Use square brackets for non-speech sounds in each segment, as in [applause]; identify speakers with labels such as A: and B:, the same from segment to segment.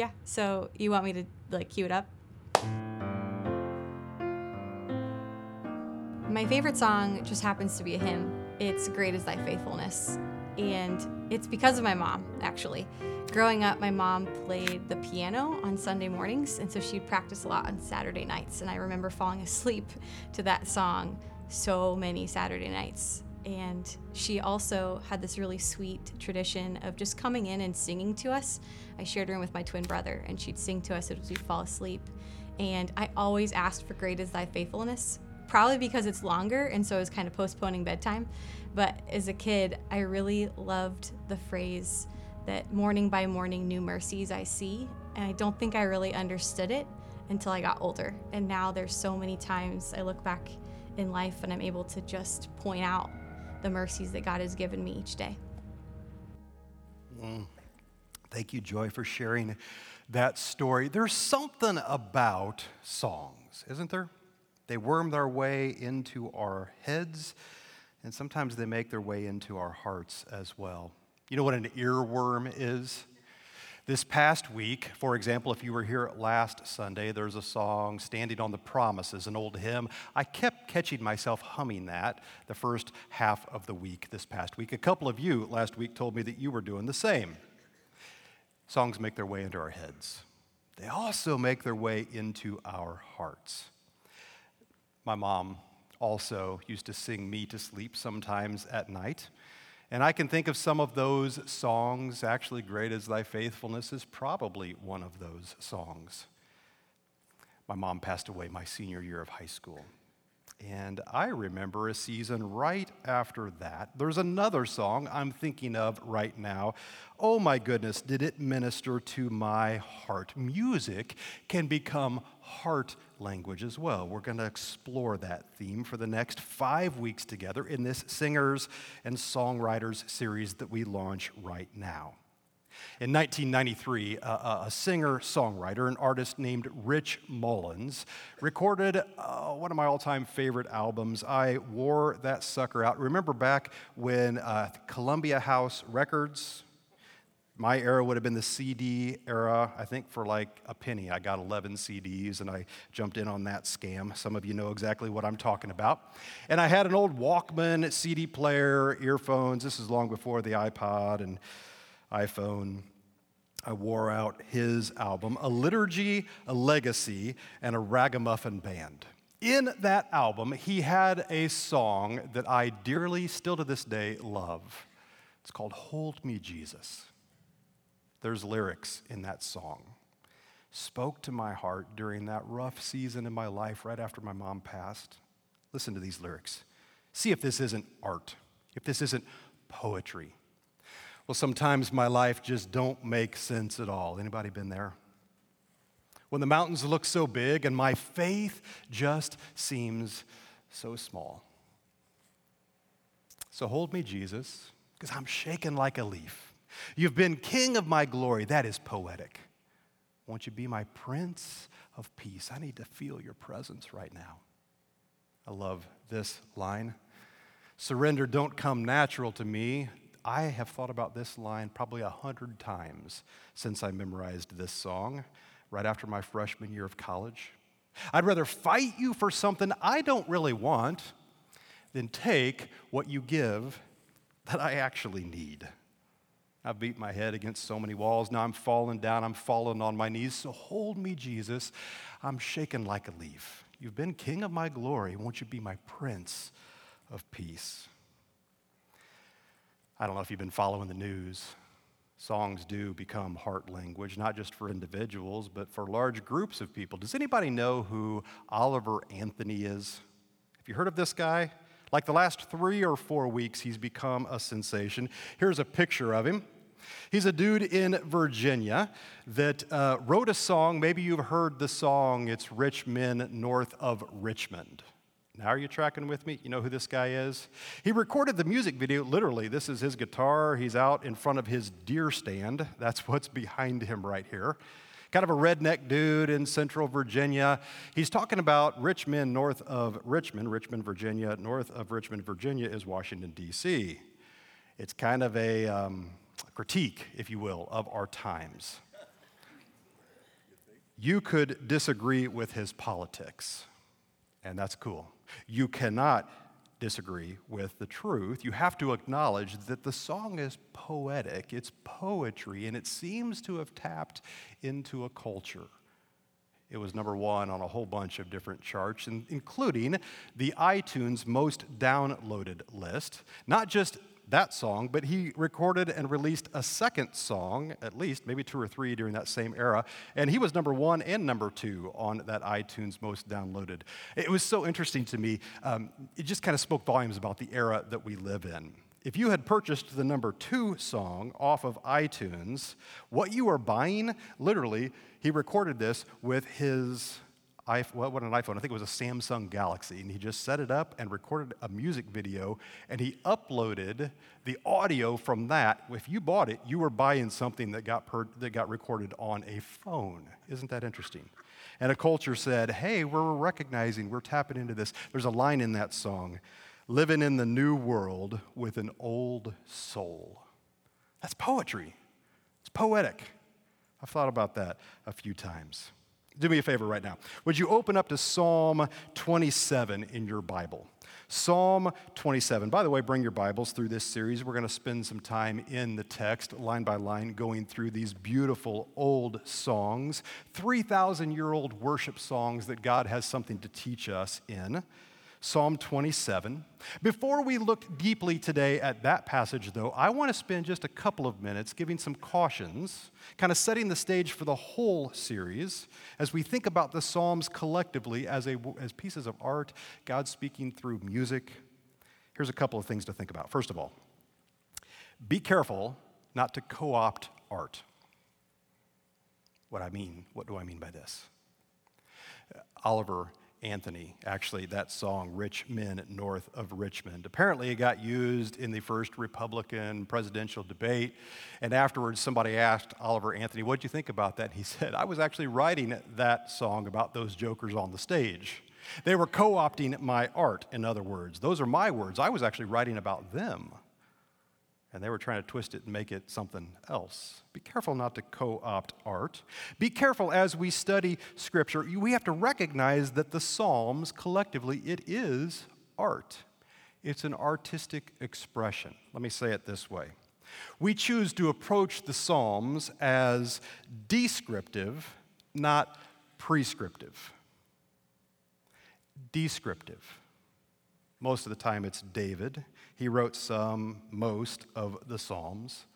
A: Yeah. So you want me to like cue it up? My favorite song just happens to be a hymn. It's Great is Thy Faithfulness. And it's because of my mom, actually. Growing up, my mom played the piano on Sunday mornings, and so she'd practice a lot on Saturday nights. And I remember falling [laughs] asleep to that song so many Saturday nights. And she also had this really sweet tradition of just coming in and singing to us. I shared a room with my twin brother, and she'd sing to us as we'd fall asleep. And I always asked for Great is Thy Faithfulness, probably because it's longer, and so I was kind of postponing bedtime. But as a kid, I really loved the phrase that morning by morning, new mercies I see. And I don't think I really understood it until I got older. And now there's so many times I look back in life and I'm able to just point out the mercies that God has given me each day.
B: Mm. Thank you, Joy, for sharing that story. There's something about songs, isn't there? They worm their way into our heads, and sometimes they make their way into our hearts as well. You know what an earworm is? This past week, for example, if you were here last Sunday, there's a song, Standing on the Promises, an old hymn. I kept catching myself humming that the first half of the week this past week. A couple of you last week told me that you were doing the same. Songs make their way into our heads, they also make their way into our hearts. My mom also used to sing me to sleep sometimes at night. And I can think of some of those songs. Actually, Great is Thy Faithfulness is probably one of those songs. My mom passed away my senior year of high school. And I remember a season right after that. There's another song I'm thinking of right now. Oh my goodness, did it minister to my heart? Music can become heart language as well. We're going to explore that theme for the next five weeks together in this Singers and Songwriters series that we launch right now. In 1993, a, a singer songwriter, an artist named Rich Mullins, recorded uh, one of my all time favorite albums. I wore that sucker out. Remember back when uh, Columbia House Records, my era would have been the CD era. I think for like a penny, I got 11 CDs and I jumped in on that scam. Some of you know exactly what I'm talking about. And I had an old Walkman CD player, earphones. This is long before the iPod and iPhone. I wore out his album, A Liturgy, A Legacy, and a Ragamuffin Band. In that album, he had a song that I dearly, still to this day, love. It's called Hold Me, Jesus. There's lyrics in that song. Spoke to my heart during that rough season in my life right after my mom passed. Listen to these lyrics. See if this isn't art, if this isn't poetry. Well, sometimes my life just don't make sense at all. Anybody been there? When the mountains look so big and my faith just seems so small. So hold me, Jesus, because I'm shaken like a leaf. You've been king of my glory. That is poetic. Won't you be my prince of peace? I need to feel your presence right now. I love this line. Surrender don't come natural to me. I have thought about this line probably a hundred times since I memorized this song right after my freshman year of college. I'd rather fight you for something I don't really want than take what you give that I actually need. I've beat my head against so many walls. Now I'm falling down. I'm falling on my knees. So hold me, Jesus. I'm shaken like a leaf. You've been king of my glory. Won't you be my prince of peace? I don't know if you've been following the news. Songs do become heart language, not just for individuals, but for large groups of people. Does anybody know who Oliver Anthony is? Have you heard of this guy? Like the last three or four weeks, he's become a sensation. Here's a picture of him. He's a dude in Virginia that uh, wrote a song. Maybe you've heard the song, It's Rich Men North of Richmond. Now, are you tracking with me? You know who this guy is? He recorded the music video, literally. This is his guitar. He's out in front of his deer stand. That's what's behind him right here. Kind of a redneck dude in central Virginia. He's talking about Richmond, north of Richmond, Richmond, Virginia. North of Richmond, Virginia is Washington, D.C. It's kind of a um, critique, if you will, of our times. You could disagree with his politics, and that's cool. You cannot disagree with the truth. You have to acknowledge that the song is poetic, it's poetry, and it seems to have tapped into a culture. It was number one on a whole bunch of different charts, including the iTunes most downloaded list. Not just that song, but he recorded and released a second song, at least, maybe two or three during that same era. And he was number one and number two on that iTunes most downloaded. It was so interesting to me. Um, it just kind of spoke volumes about the era that we live in. If you had purchased the number two song off of iTunes, what you are buying, literally, he recorded this with his what, an iPhone, I think it was a Samsung Galaxy, and he just set it up and recorded a music video, and he uploaded the audio from that. If you bought it, you were buying something that got, per, that got recorded on a phone. Isn't that interesting? And a culture said, hey, we're recognizing, we're tapping into this. There's a line in that song living in the new world with an old soul. That's poetry, it's poetic. I've thought about that a few times. Do me a favor right now. Would you open up to Psalm 27 in your Bible? Psalm 27. By the way, bring your Bibles through this series. We're going to spend some time in the text, line by line, going through these beautiful old songs, 3,000 year old worship songs that God has something to teach us in. Psalm 27. Before we look deeply today at that passage, though, I want to spend just a couple of minutes giving some cautions, kind of setting the stage for the whole series as we think about the Psalms collectively as, a, as pieces of art, God speaking through music. Here's a couple of things to think about. First of all, be careful not to co opt art. What I mean, what do I mean by this? Oliver Anthony, actually, that song, Rich Men North of Richmond. Apparently, it got used in the first Republican presidential debate. And afterwards, somebody asked Oliver Anthony, What'd you think about that? And he [laughs] said, I was actually writing that song about those jokers on the stage. They were co opting my art, in other words. Those are my words. I was actually writing about them and they were trying to twist it and make it something else. Be careful not to co opt art. Be careful as we study Scripture. We have to recognize that the Psalms, collectively, it is art. It's an artistic expression. Let me say it this way We choose to approach the Psalms as descriptive, not prescriptive. Descriptive. Most of the time, it's David. He wrote some, most of the Psalms.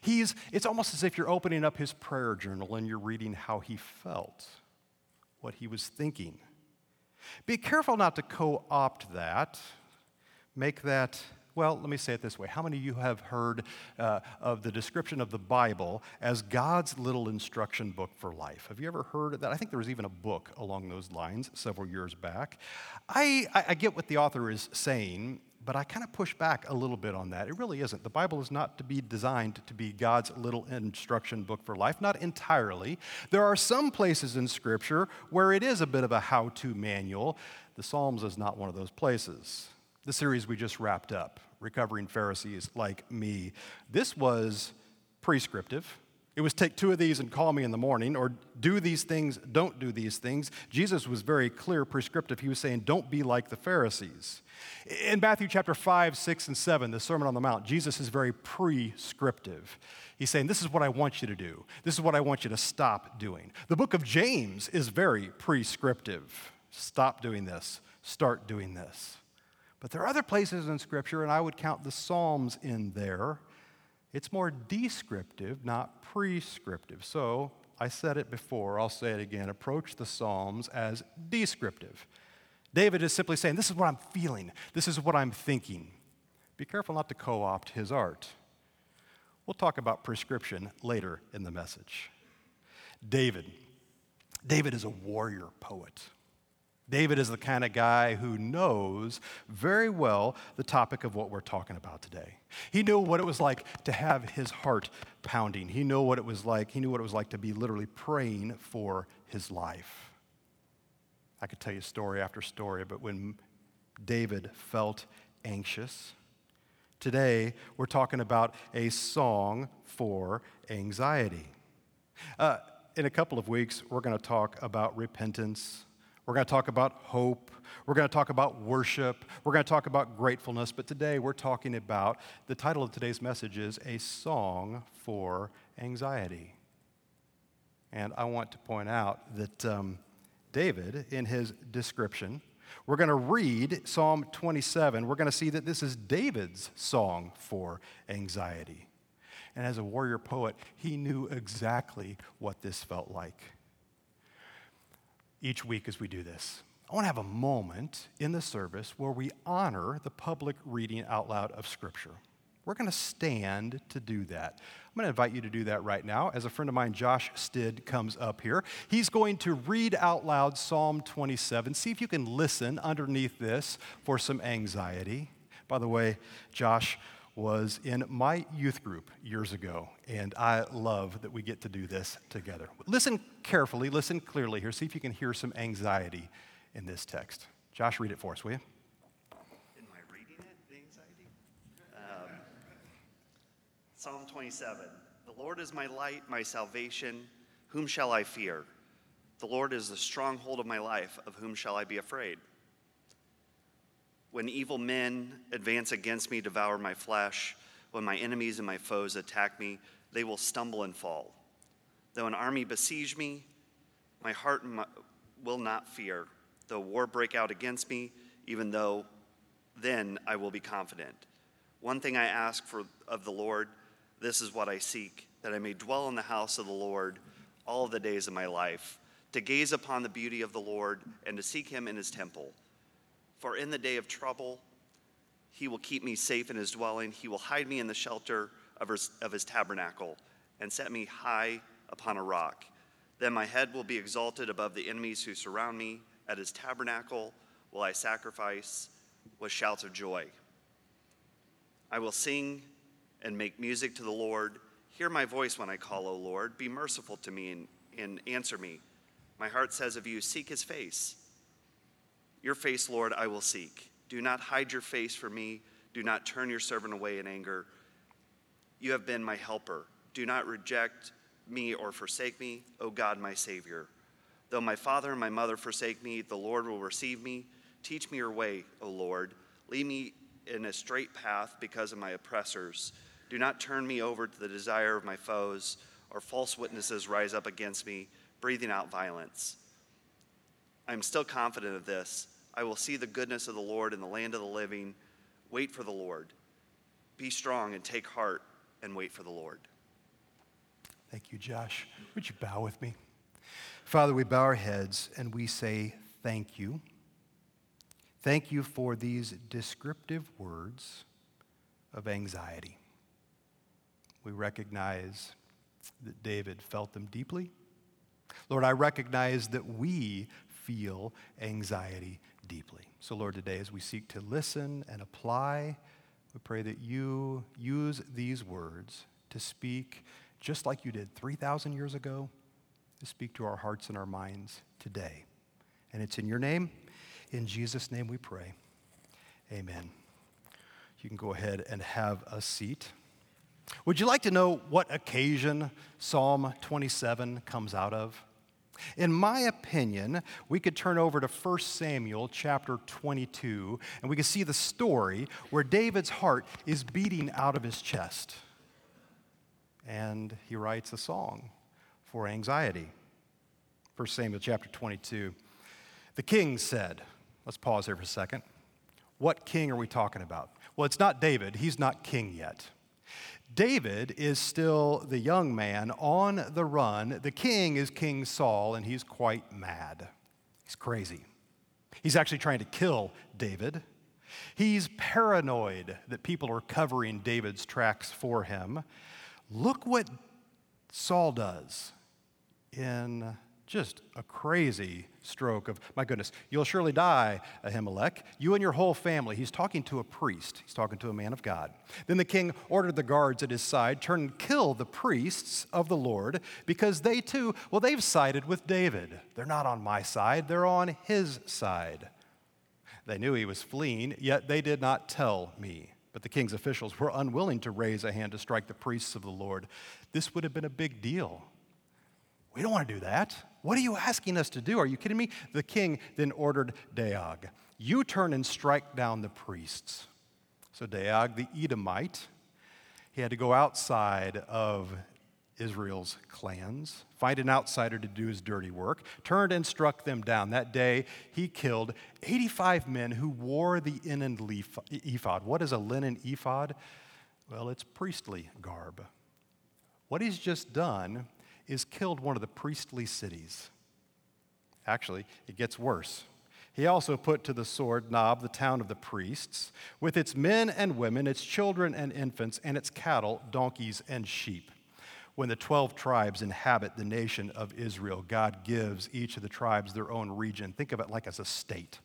B: He's, it's almost as if you're opening up his prayer journal and you're reading how he felt, what he was thinking. Be careful not to co opt that, make that well, let me say it this way. How many of you have heard uh, of the description of the Bible as God's little instruction book for life? Have you ever heard of that? I think there was even a book along those lines several years back. I, I, I get what the author is saying, but I kind of push back a little bit on that. It really isn't. The Bible is not to be designed to be God's little instruction book for life, not entirely. There are some places in Scripture where it is a bit of a how to manual. The Psalms is not one of those places. The series we just wrapped up recovering Pharisees like me. This was prescriptive. It was take two of these and call me in the morning, or do these things, don't do these things. Jesus was very clear, prescriptive. He was saying, don't be like the Pharisees. In Matthew chapter 5, 6, and 7, the Sermon on the Mount, Jesus is very prescriptive. He's saying, This is what I want you to do. This is what I want you to stop doing. The book of James is very prescriptive. Stop doing this, start doing this. But there are other places in Scripture, and I would count the Psalms in there. It's more descriptive, not prescriptive. So I said it before, I'll say it again. Approach the Psalms as descriptive. David is simply saying, This is what I'm feeling, this is what I'm thinking. Be careful not to co opt his art. We'll talk about prescription later in the message. David. David is a warrior poet. David is the kind of guy who knows very well the topic of what we're talking about today. He knew what it was like to have his heart pounding. He knew what it was like. He knew what it was like to be literally praying for his life. I could tell you story after story, but when David felt anxious, today we're talking about a song for anxiety. Uh, in a couple of weeks, we're going to talk about repentance. We're going to talk about hope. We're going to talk about worship. We're going to talk about gratefulness. But today, we're talking about the title of today's message is A Song for Anxiety. And I want to point out that um, David, in his description, we're going to read Psalm 27. We're going to see that this is David's song for anxiety. And as a warrior poet, he knew exactly what this felt like. Each week, as we do this, I want to have a moment in the service where we honor the public reading out loud of Scripture. We're going to stand to do that. I'm going to invite you to do that right now as a friend of mine, Josh Stid, comes up here. He's going to read out loud Psalm 27. See if you can listen underneath this for some anxiety. By the way, Josh was in my youth group years ago, and I love that we get to do this together. Listen carefully, listen clearly here. See if you can hear some anxiety in this text. Josh, read it for us, will you?
C: Am I reading it, the anxiety? Um, Psalm 27 The Lord is my light, my salvation. Whom shall I fear? The Lord is the stronghold of my life. Of whom shall I be afraid? When evil men advance against me, devour my flesh, when my enemies and my foes attack me, they will stumble and fall. Though an army besiege me, my heart will not fear. Though war break out against me, even though then I will be confident. One thing I ask for of the Lord, this is what I seek, that I may dwell in the house of the Lord all the days of my life, to gaze upon the beauty of the Lord and to seek him in his temple. For in the day of trouble, he will keep me safe in his dwelling. He will hide me in the shelter of his, of his tabernacle and set me high upon a rock. Then my head will be exalted above the enemies who surround me. At his tabernacle will I sacrifice with shouts of joy. I will sing and make music to the Lord. Hear my voice when I call, O Lord. Be merciful to me and, and answer me. My heart says of you, Seek his face. Your face, Lord, I will seek. Do not hide your face from me. Do not turn your servant away in anger. You have been my helper. Do not reject me or forsake me, O God, my Savior. Though my father and my mother forsake me, the Lord will receive me. Teach me your way, O Lord. Lead me in a straight path because of my oppressors. Do not turn me over to the desire of my foes, or false witnesses rise up against me, breathing out violence. I am still confident of this I will see the goodness of the Lord in the land of the living. Wait for the Lord. Be strong and take heart and wait for the Lord.
B: Thank you, Josh. Would you bow with me? Father, we bow our heads and we say thank you. Thank you for these descriptive words of anxiety. We recognize that David felt them deeply. Lord, I recognize that we feel anxiety deeply. So, Lord, today as we seek to listen and apply, we pray that you use these words to speak just like you did 3,000 years ago, to speak to our hearts and our minds today. And it's in your name, in Jesus' name we pray. Amen. You can go ahead and have a seat. Would you like to know what occasion Psalm 27 comes out of? In my opinion, we could turn over to 1 Samuel chapter 22 and we can see the story where David's heart is beating out of his chest. And he writes a song for anxiety. 1 Samuel chapter 22. The king said, let's pause here for a second. What king are we talking about? Well, it's not David, he's not king yet. David is still the young man on the run. The king is King Saul, and he's quite mad. He's crazy. He's actually trying to kill David. He's paranoid that people are covering David's tracks for him. Look what Saul does in just a crazy stroke of, my goodness, you'll surely die, Ahimelech, you and your whole family. He's talking to a priest, he's talking to a man of God. Then the king ordered the guards at his side, turn and kill the priests of the Lord, because they too, well, they've sided with David. They're not on my side, they're on his side. They knew he was fleeing, yet they did not tell me. But the king's officials were unwilling to raise a hand to strike the priests of the Lord. This would have been a big deal We don't want to do that. What are you asking us to do? Are you kidding me? The king then ordered Doeg, You turn and strike down the priests. So Doeg, the Edomite, he had to go outside of Israel's clans, find an outsider to do his dirty work, turned and struck them down. That day, he killed 85 men who wore the linen ephod. What is a linen ephod? Well, it's priestly garb. What he's just done is killed one of the priestly cities. Actually, it gets worse. He also put to the sword Nob, the town of the priests, with its men and women, its children and infants, and its cattle, donkeys, and sheep. When the 12 tribes inhabit the nation of Israel, God gives each of the tribes their own region. Think of it like as a state.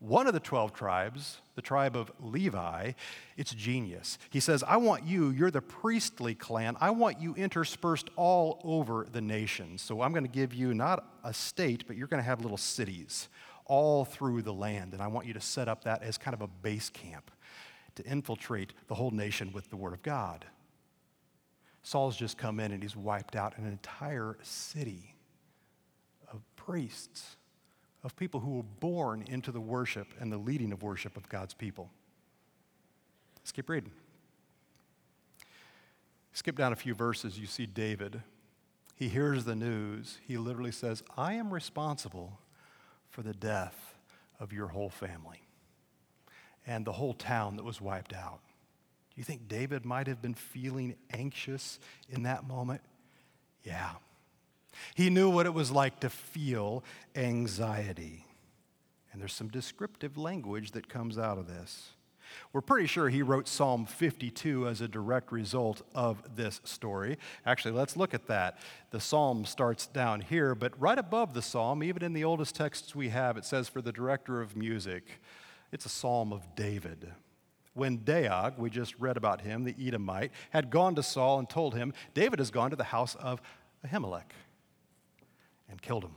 B: One of the 12 tribes, the tribe of Levi, it's genius. He says, I want you, you're the priestly clan, I want you interspersed all over the nation. So I'm going to give you not a state, but you're going to have little cities all through the land. And I want you to set up that as kind of a base camp to infiltrate the whole nation with the Word of God. Saul's just come in and he's wiped out an entire city of priests, of people who were born into the worship and the leading of worship of God's people. Let's keep reading. Skip down a few verses, you see David. He hears the news. He literally says, I am responsible for the death of your whole family and the whole town that was wiped out Do you think David might have been feeling anxious in that moment? Yeah. He knew what it was like to feel anxiety. And there's some descriptive language that comes out of this. We're pretty sure he wrote Psalm 52 as a direct result of this story. Actually, let's look at that. The psalm starts down here, but right above the psalm, even in the oldest texts we have, it says, For the director of music, it's a psalm of David when Doeg, we just read about him, the Edomite, had gone to Saul and told him, David has gone to the house of Ahimelech and killed him.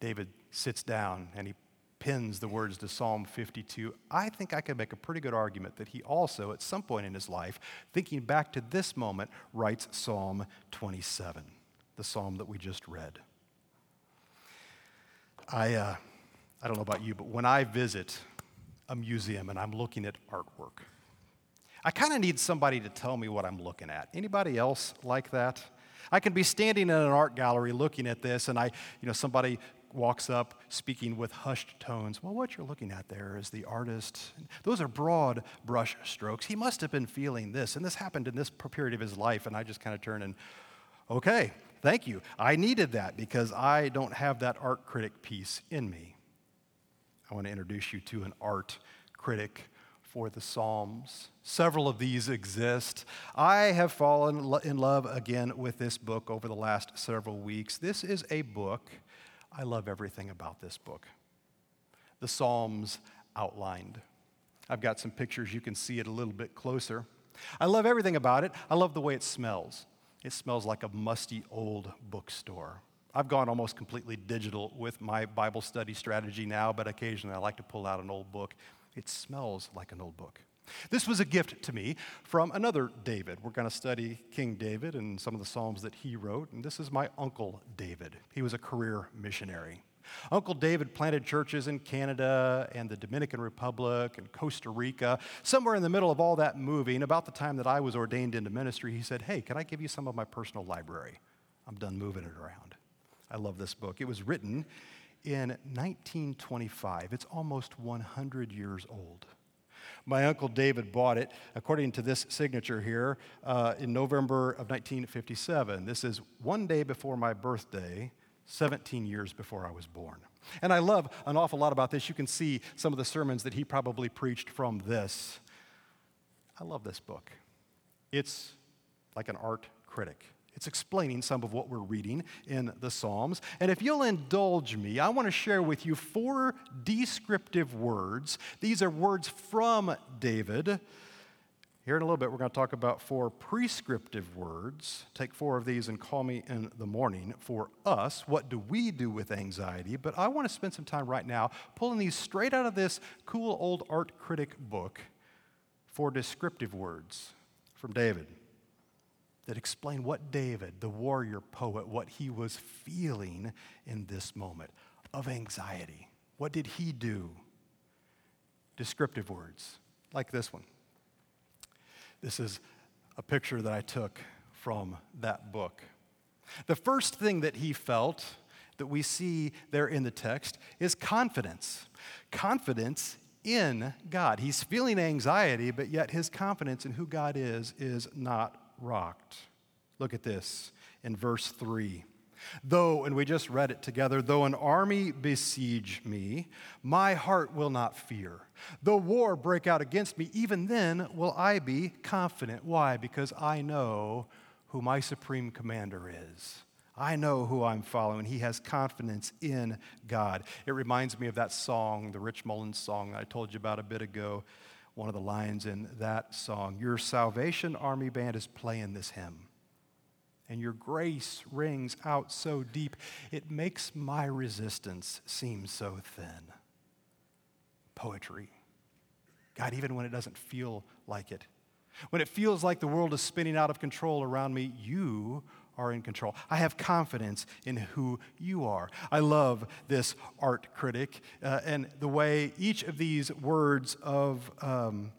B: David sits down and he pins the words to Psalm 52. I think I could make a pretty good argument that he also, at some point in his life, thinking back to this moment, writes Psalm 27, the psalm that we just read. I, uh, I don't know about you, but when I visit a museum and I'm looking at artwork. I kind of need somebody to tell me what I'm looking at. Anybody else like that? I can be standing in an art gallery looking at this and I, you know, somebody walks up speaking with hushed tones. Well, what you're looking at there is the artist. Those are broad brush strokes. He must have been feeling this, and this happened in this period of his life. And I just kind of turn and, okay, thank you. I needed that because I don't have that art critic piece in me. I want to introduce you to an art critic for the Psalms. Several of these exist. I have fallen in love again with this book over the last several weeks. This is a book, I love everything about this book. The Psalms outlined. I've got some pictures, you can see it a little bit closer. I love everything about it. I love the way it smells. It smells like a musty old bookstore. I've gone almost completely digital with my Bible study strategy now, but occasionally I like to pull out an old book. It smells like an old book. This was a gift to me from another David. We're going to study King David and some of the Psalms that he wrote, and this is my uncle David. He was a career missionary. Uncle David planted churches in Canada and the Dominican Republic and Costa Rica. Somewhere in the middle of all that moving, about the time that I was ordained into ministry, he said, Hey, can I give you some of my personal library? I'm done moving it around. I love this book. It was written in 1925. It's almost 100 years old. My uncle David bought it, according to this signature here, uh, in November of 1957. This is one day before my birthday, 17 years before I was born. And I love an awful lot about this. You can see some of the sermons that he probably preached from this. I love this book. It's like an art critic. It's explaining some of what we're reading in the Psalms. And if you'll indulge me, I want to share with you four descriptive words. These are words from David. Here in a little bit, we're going to talk about four prescriptive words. Take four of these and call me in the morning. For us, what do we do with anxiety? But I want to spend some time right now pulling these straight out of this cool old art critic book. Four descriptive words from David. That explain what David, the warrior poet, what he was feeling in this moment of anxiety. What did he do? Descriptive words like this one. This is a picture that I took from that book. The first thing that he felt that we see there in the text is confidence. Confidence in God. He's feeling anxiety, but yet his confidence in who God is is not rocked. Look at this in verse 3. Though, and we just read it together, though an army besiege me, my heart will not fear. Though war break out against me, even then will I be confident. Why? Because I know who my supreme commander is. I know who I'm following. He has confidence in God. It reminds me of that song, the Rich Mullins song I told you about a bit ago. One of the lines in that song Your Salvation Army Band is playing this hymn. And your grace rings out so deep, it makes my resistance seem so thin. Poetry. God, even when it doesn't feel like it, when it feels like the world is spinning out of control around me, you are in control. I have confidence in who you are. I love this art critic uh, and the way each of these words of um,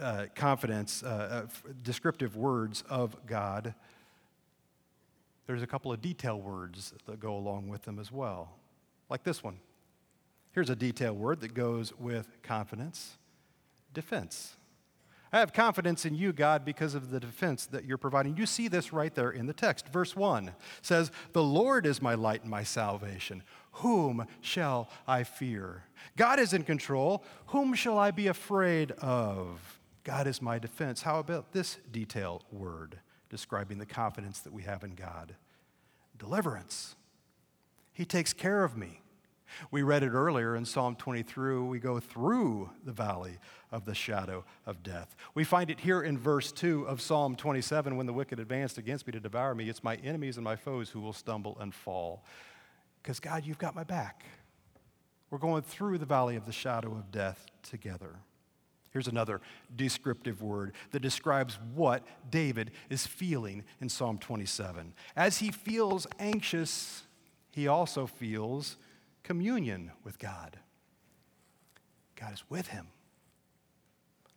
B: uh, confidence, uh, uh descriptive words of God, there's a couple of detail words that go along with them as well, like this one. Here's a detail word that goes with confidence defense. I have confidence in you, God, because of the defense that you're providing. You see this right there in the text. Verse 1 says, The Lord is my light and my salvation. Whom shall I fear? God is in control. Whom shall I be afraid of? God is my defense. How about this detail word describing the confidence that we have in God? Deliverance. He takes care of me. We read it earlier in Psalm 23. We go through the valley of the shadow of death. We find it here in verse 2 of Psalm 27 when the wicked advanced against me to devour me. It's my enemies and my foes who will stumble and fall. Because, God, you've got my back. We're going through the valley of the shadow of death together. Here's another descriptive word that describes what David is feeling in Psalm 27. As he feels anxious, he also feels communion with God. God is with him.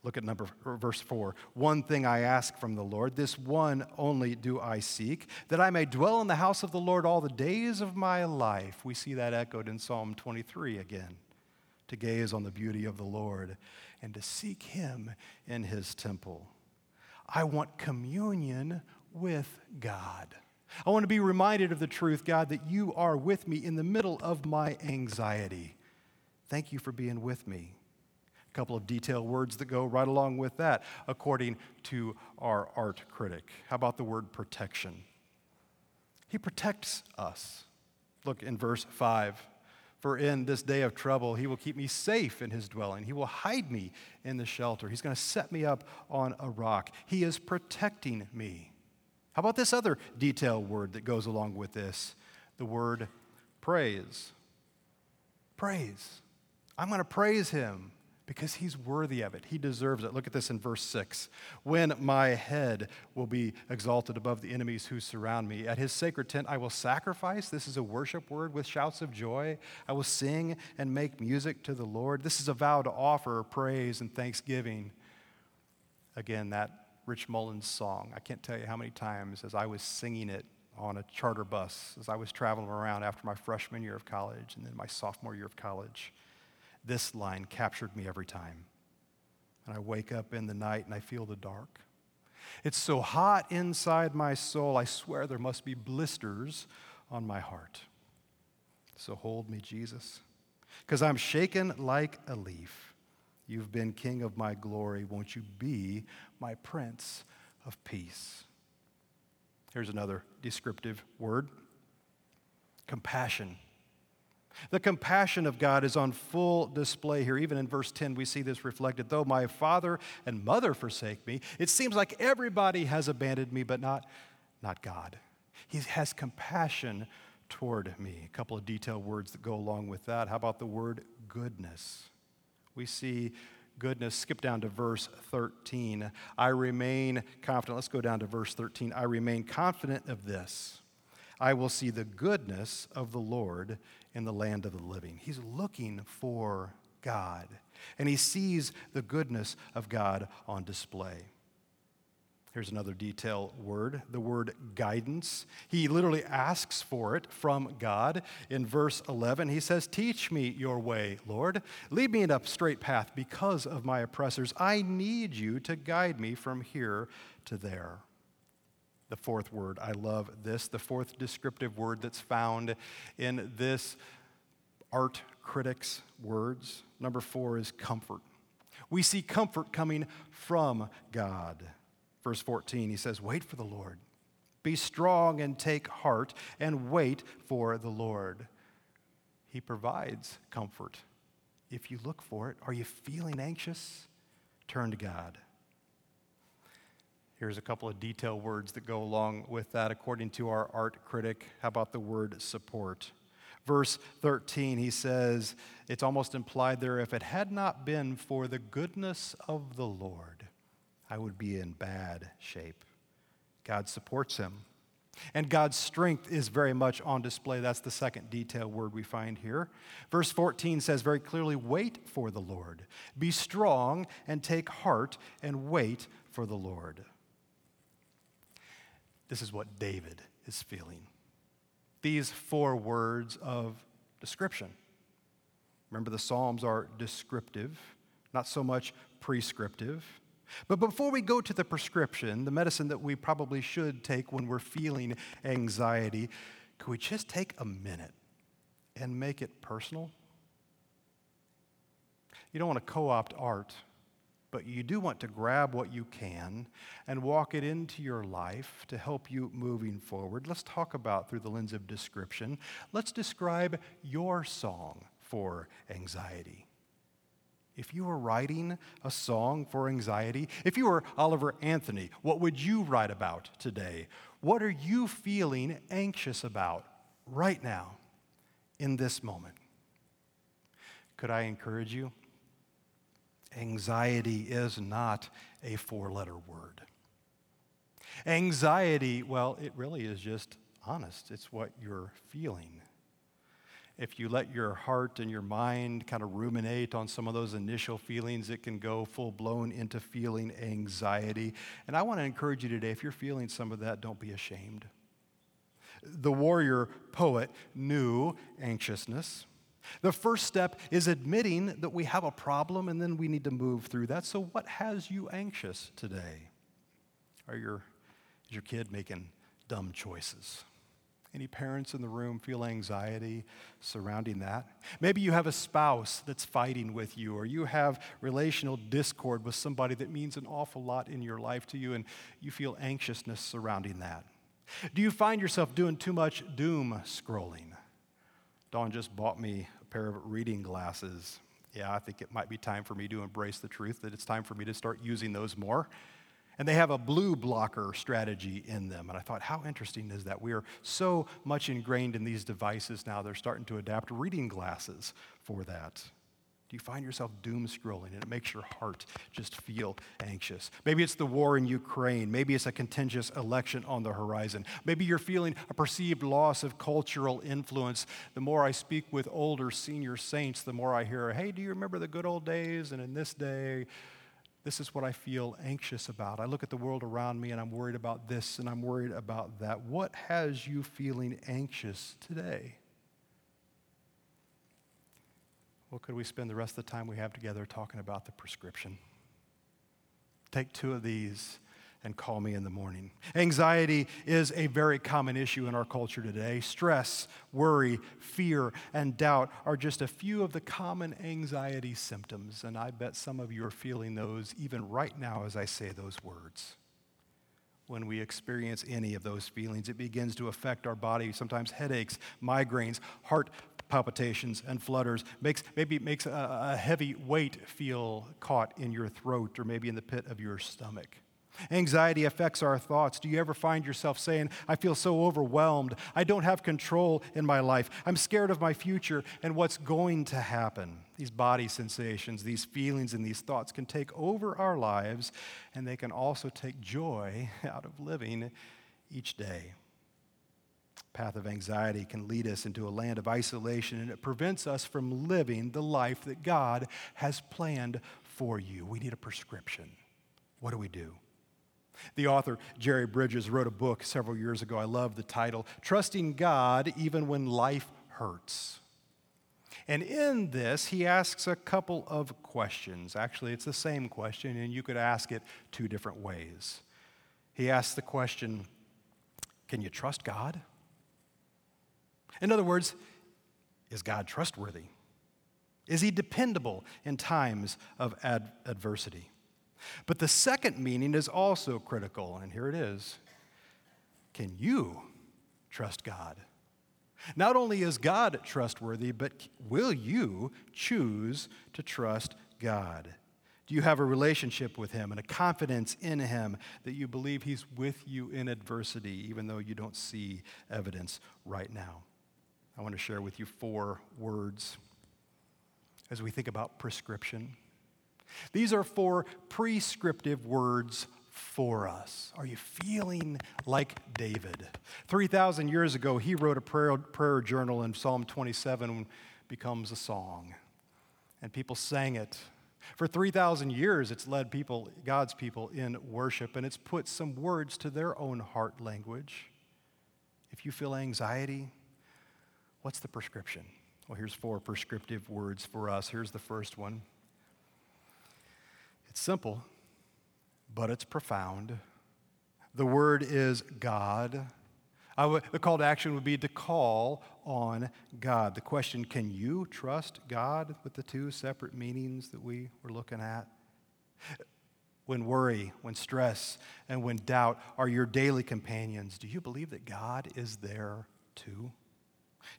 B: Look at number verse 4. One thing I ask from the Lord, this one only do I seek, that I may dwell in the house of the Lord all the days of my life. We see that echoed in Psalm 23 again. To gaze on the beauty of the Lord and to seek him in his temple. I want communion with God. I want to be reminded of the truth, God, that you are with me in the middle of my anxiety. Thank you for being with me. A couple of detailed words that go right along with that, according to our art critic. How about the word protection? He protects us. Look in verse 5. For in this day of trouble, he will keep me safe in his dwelling. He will hide me in the shelter. He's going to set me up on a rock. He is protecting me. How about this other detail word that goes along with this? The word praise. Praise. I'm going to praise him because he's worthy of it. He deserves it. Look at this in verse 6. When my head will be exalted above the enemies who surround me, at his sacred tent I will sacrifice. This is a worship word with shouts of joy. I will sing and make music to the Lord. This is a vow to offer praise and thanksgiving. Again, that Rich Mullins song. I can't tell you how many times as I was singing it on a charter bus, as I was traveling around after my freshman year of college and then my sophomore year of college. This line captured me every time. And I wake up in the night and I feel the dark. It's so hot inside my soul, I swear there must be blisters on my heart. So hold me, Jesus, because I'm shaken like a leaf. You've been king of my glory. Won't you be my prince of peace? Here's another descriptive word compassion. The compassion of God is on full display here. Even in verse 10, we see this reflected. Though my father and mother forsake me, it seems like everybody has abandoned me, but not, not God. He has compassion toward me. A couple of detailed words that go along with that. How about the word goodness? We see goodness. Skip down to verse 13. I remain confident. Let's go down to verse 13. I remain confident of this. I will see the goodness of the Lord in the land of the living. He's looking for God, and he sees the goodness of God on display. Here's another detail word the word guidance. He literally asks for it from God. In verse 11, he says, Teach me your way, Lord. Lead me in a straight path because of my oppressors. I need you to guide me from here to there. The fourth word, I love this. The fourth descriptive word that's found in this art critic's words. Number four is comfort. We see comfort coming from God. Verse 14, he says, Wait for the Lord. Be strong and take heart and wait for the Lord. He provides comfort. If you look for it, are you feeling anxious? Turn to God. Here's a couple of detail words that go along with that according to our art critic. How about the word support? Verse 13, he says, it's almost implied there if it had not been for the goodness of the Lord, I would be in bad shape. God supports him. And God's strength is very much on display. That's the second detail word we find here. Verse 14 says very clearly wait for the Lord. Be strong and take heart and wait for the Lord. This is what David is feeling. These four words of description. Remember, the Psalms are descriptive, not so much prescriptive. But before we go to the prescription, the medicine that we probably should take when we're feeling anxiety, could we just take a minute and make it personal? You don't want to co opt art, but you do want to grab what you can and walk it into your life to help you moving forward. Let's talk about through the lens of description. Let's describe your song for anxiety if you were writing a song for anxiety, if you were Oliver Anthony, what would you write about today? What are you feeling anxious about right now in this moment? Could I encourage you? Anxiety is not a four letter word. Anxiety, well, it really is just honest. It's what you're feeling if you let your heart and your mind kind of ruminate on some of those initial feelings, it can go full blown into feeling anxiety. And I want to encourage you today if you're feeling some of that, don't be ashamed. The warrior poet knew anxiousness. The first step is admitting that we have a problem and then we need to move through that. So, what has you anxious today? Are your, is your kid making dumb choices? Any parents in the room feel anxiety surrounding that? Maybe you have a spouse that's fighting with you, or you have relational discord with somebody that means an awful lot in your life to you, and you feel anxiousness surrounding that. Do you find yourself doing too much doom scrolling? Dawn just bought me a pair of reading glasses. Yeah, I think it might be time for me to embrace the truth that it's time for me to start using those more. And they have a blue blocker strategy in them. And I thought, how interesting is that? We are so much ingrained in these devices now, they're starting to adapt reading glasses for that. Do you find yourself doom scrolling and it makes your heart just feel anxious? Maybe it's the war in Ukraine. Maybe it's a contentious election on the horizon. Maybe you're feeling a perceived loss of cultural influence. The more I speak with older senior saints, the more I hear, hey, do you remember the good old days? And in this day, this is what I feel anxious about. I look at the world around me and I'm worried about this and I'm worried about that. What has you feeling anxious today? Well, could we spend the rest of the time we have together talking about the prescription? Take two of these and call me in the morning. Anxiety is a very common issue in our culture today. Stress, worry, fear, and doubt are just a few of the common anxiety symptoms, and I bet some of you are feeling those even right now as I say those words. When we experience any of those feelings, it begins to affect our body, sometimes headaches, migraines, heart palpitations and flutters makes maybe makes a, a heavy weight feel caught in your throat or maybe in the pit of your stomach Anxiety affects our thoughts. Do you ever find yourself saying, I feel so overwhelmed. I don't have control in my life. I'm scared of my future and what's going to happen. These body sensations, these feelings, and these thoughts can take over our lives, and they can also take joy [laughs] out of living each day. Path of anxiety can lead us into a land of isolation, and it prevents us from living the life that God has planned for you. We need a prescription. What do we do? The author, Jerry Bridges, wrote a book several years ago. I love the title Trusting God Even When Life Hurts. And in this, he asks a couple of questions. Actually, it's the same question, and you could ask it two different ways. He asks the question Can you trust God? In other words, is God trustworthy? Is he dependable in times of ad- adversity? But the second meaning is also critical, and here it is Can you trust God? Not only is God trustworthy, but will you choose to trust God? Do you have a relationship with Him and a confidence in Him that you believe He's with you in adversity, even though you don't see evidence right now? I want to share with you four words as we think about prescription. These are four prescriptive words for us. Are you feeling like David? 3,000 years ago, he wrote a prayer, prayer journal, and Psalm 27 becomes a song. And people sang it. For 3,000 years, it's led people, God's people, in worship, and it's put some words to their own heart language. If you feel anxiety, what's the prescription? Well, here's four prescriptive words for us. Here's the first one it's simple, but it's profound. The word is God. the call to action would be to call on God. The question, can you trust God with the two separate meanings that we were looking at? When worry, when stress, and when doubt are your daily companions, do you believe that God is there too?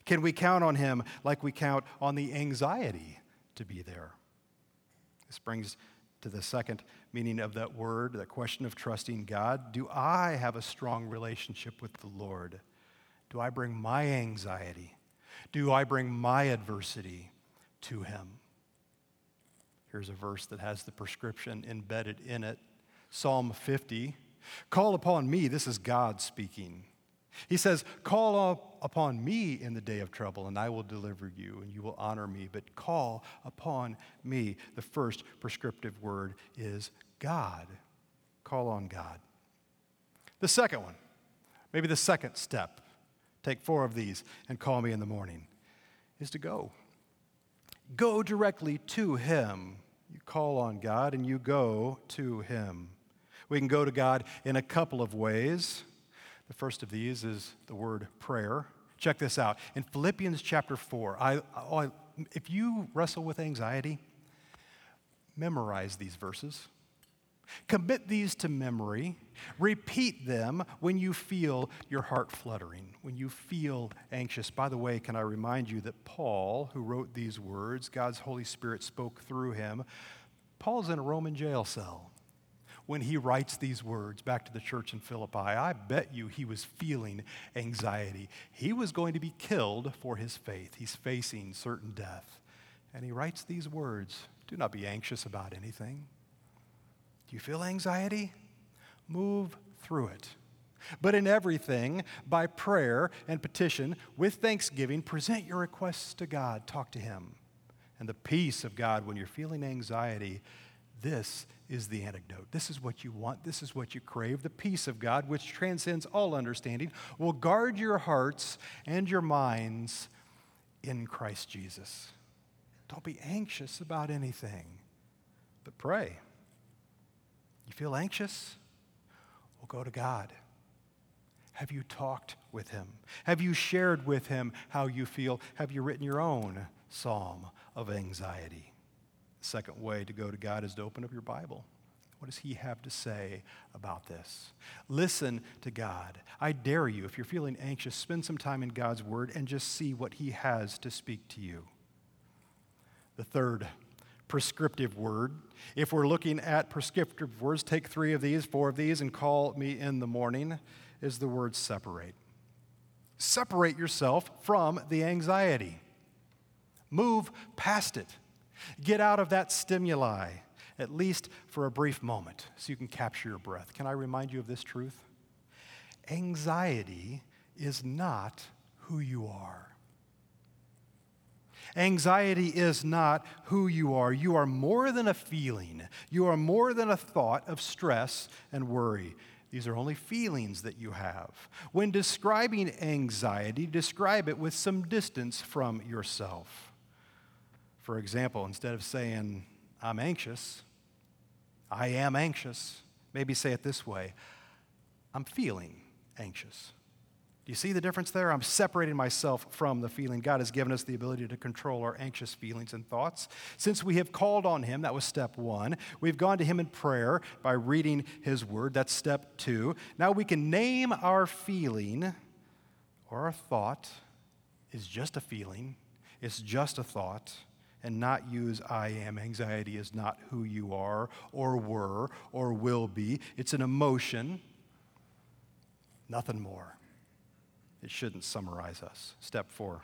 B: Can we count on Him like we count on the anxiety to be there? This brings to the second meaning of that word, that question of trusting God. Do I have a strong relationship with the Lord? Do I bring my anxiety? Do I bring my adversity to Him? Here's a verse that has the prescription embedded in it Psalm 50. Call upon me, this is God speaking. He says, Call upon me in the day of trouble, and I will deliver you, and you will honor me. But call upon me. The first prescriptive word is God. Call on God. The second one, maybe the second step, take four of these and call me in the morning, is to go. Go directly to Him. You call on God and you go to Him. We can go to God in a couple of ways. The first of these is the word prayer. Check this out. In Philippians chapter 4, I, I, if you wrestle with anxiety, memorize these verses. Commit these to memory. Repeat them when you feel your heart fluttering, when you feel anxious. By the way, can I remind you that Paul, who wrote these words, God's Holy Spirit spoke through him. Paul's in a Roman jail cell when he writes these words back to the church in Philippi, I bet you he was feeling anxiety. He was going to be killed for his faith, he's facing certain death. And he writes these words Do not be anxious about anything. Do you feel anxiety? Move through it. But in everything, by prayer and petition, with thanksgiving, present your requests to God. Talk to Him. And the peace of God, when you're feeling anxiety, this is the antidote. This is what you want. This is what you crave. The peace of God, which transcends all understanding, will guard your hearts and your minds in Christ Jesus. Don't be anxious about anything, but pray. You feel anxious? Well, go to God. Have you talked with Him? Have you shared with Him how you feel? Have you written your own psalm of anxiety? Second way to go to God is to open up your Bible. What does He have to say about this? Listen to God. I dare you, if you're feeling anxious, spend some time in God's Word and just see what He has to speak to you. The third prescriptive word. If we're looking at prescriptive words, take three of these, four of these, and call me in the morning, is the word separate. Separate yourself from the anxiety. Move past it. Get out of that stimuli, at least for a brief moment, so you can capture your breath. Can I remind you of this truth? Anxiety is not who you are. Anxiety is not who you are. You are more than a feeling, you are more than a thought of stress and worry. These are only feelings that you have. When describing anxiety, describe it with some distance from yourself. For example, instead of saying, I'm anxious, I am anxious, maybe say it this way I'm feeling anxious. Do you see the difference there? I'm separating myself from the feeling. God has given us the ability to control our anxious feelings and thoughts. Since we have called on Him, that was step one. We've gone to Him in prayer by reading His Word. That's step two. Now we can name our feeling or our thought is just a feeling, it's just a thought and not use I am. Anxiety is not who you are or were or will be. It's an emotion, nothing more. It shouldn't summarize us. Step four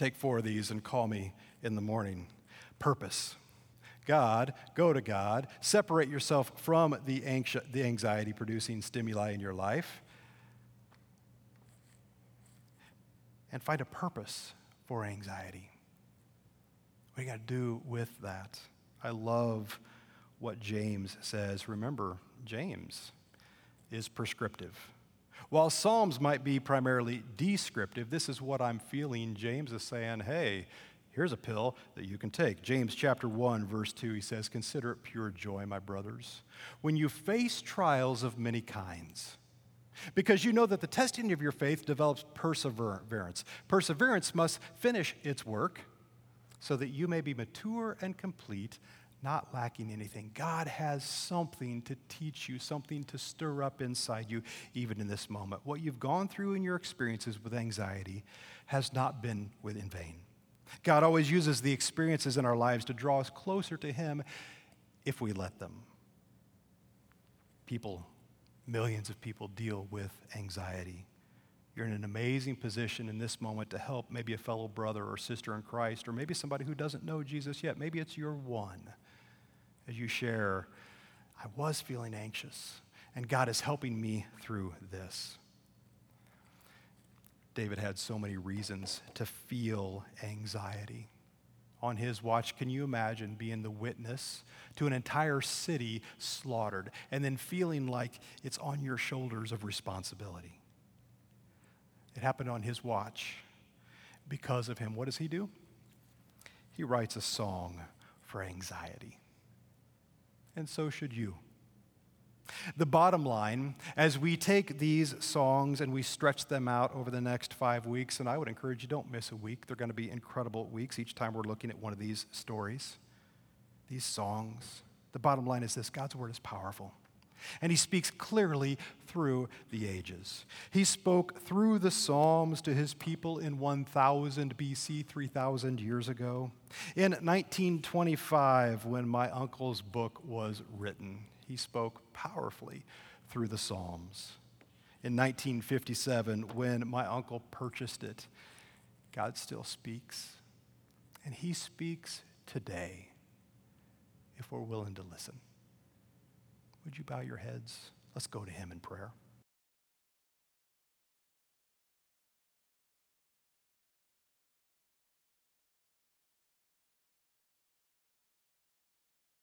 B: take four of these and call me in the morning. Purpose. God, go to God, separate yourself from the, anxi- the anxiety producing stimuli in your life, and find a purpose for anxiety. What do you got to do with that? I love what James says. Remember, James is prescriptive. While Psalms might be primarily descriptive, this is what I'm feeling. James is saying, hey, here's a pill that you can take. James chapter 1 verse 2 he says, "Consider it pure joy, my brothers, when you face trials of many kinds." Because you know that the testing of your faith develops perseverance. Perseverance must finish its work so that you may be mature and complete, not lacking anything. God has something to teach you, something to stir up inside you, even in this moment. What you've gone through in your experiences with anxiety has not been in vain. God always uses the experiences in our lives to draw us closer to Him if we let them. People, millions of people deal with anxiety. You're in an amazing position in this moment to help maybe a fellow brother or sister in Christ, or maybe somebody who doesn't know Jesus yet. Maybe it's your one as you share, I was feeling anxious, and God is helping me through this. David had so many reasons to feel anxiety. On his watch, can you imagine being the witness to an entire city slaughtered and then feeling like it's on your shoulders of responsibility? It happened on his watch. Because of him, what does he do? He writes a song for anxiety and so should you. The bottom line, as we take these songs and we stretch them out over the next five weeks, and I would encourage you don't miss a week. They're going to be incredible weeks each time we're looking at one of these stories, these songs. The bottom line is this God's word is powerful. And he speaks clearly through the ages. He spoke through the Psalms to his people in 1000 BC, 3,000 years ago. In 1925, when my uncle's book was written, he spoke powerfully through the Psalms. In 1957, when my uncle purchased it, God still speaks. And he speaks today if we're willing to listen. Would you bow your heads? Let's go to him in prayer.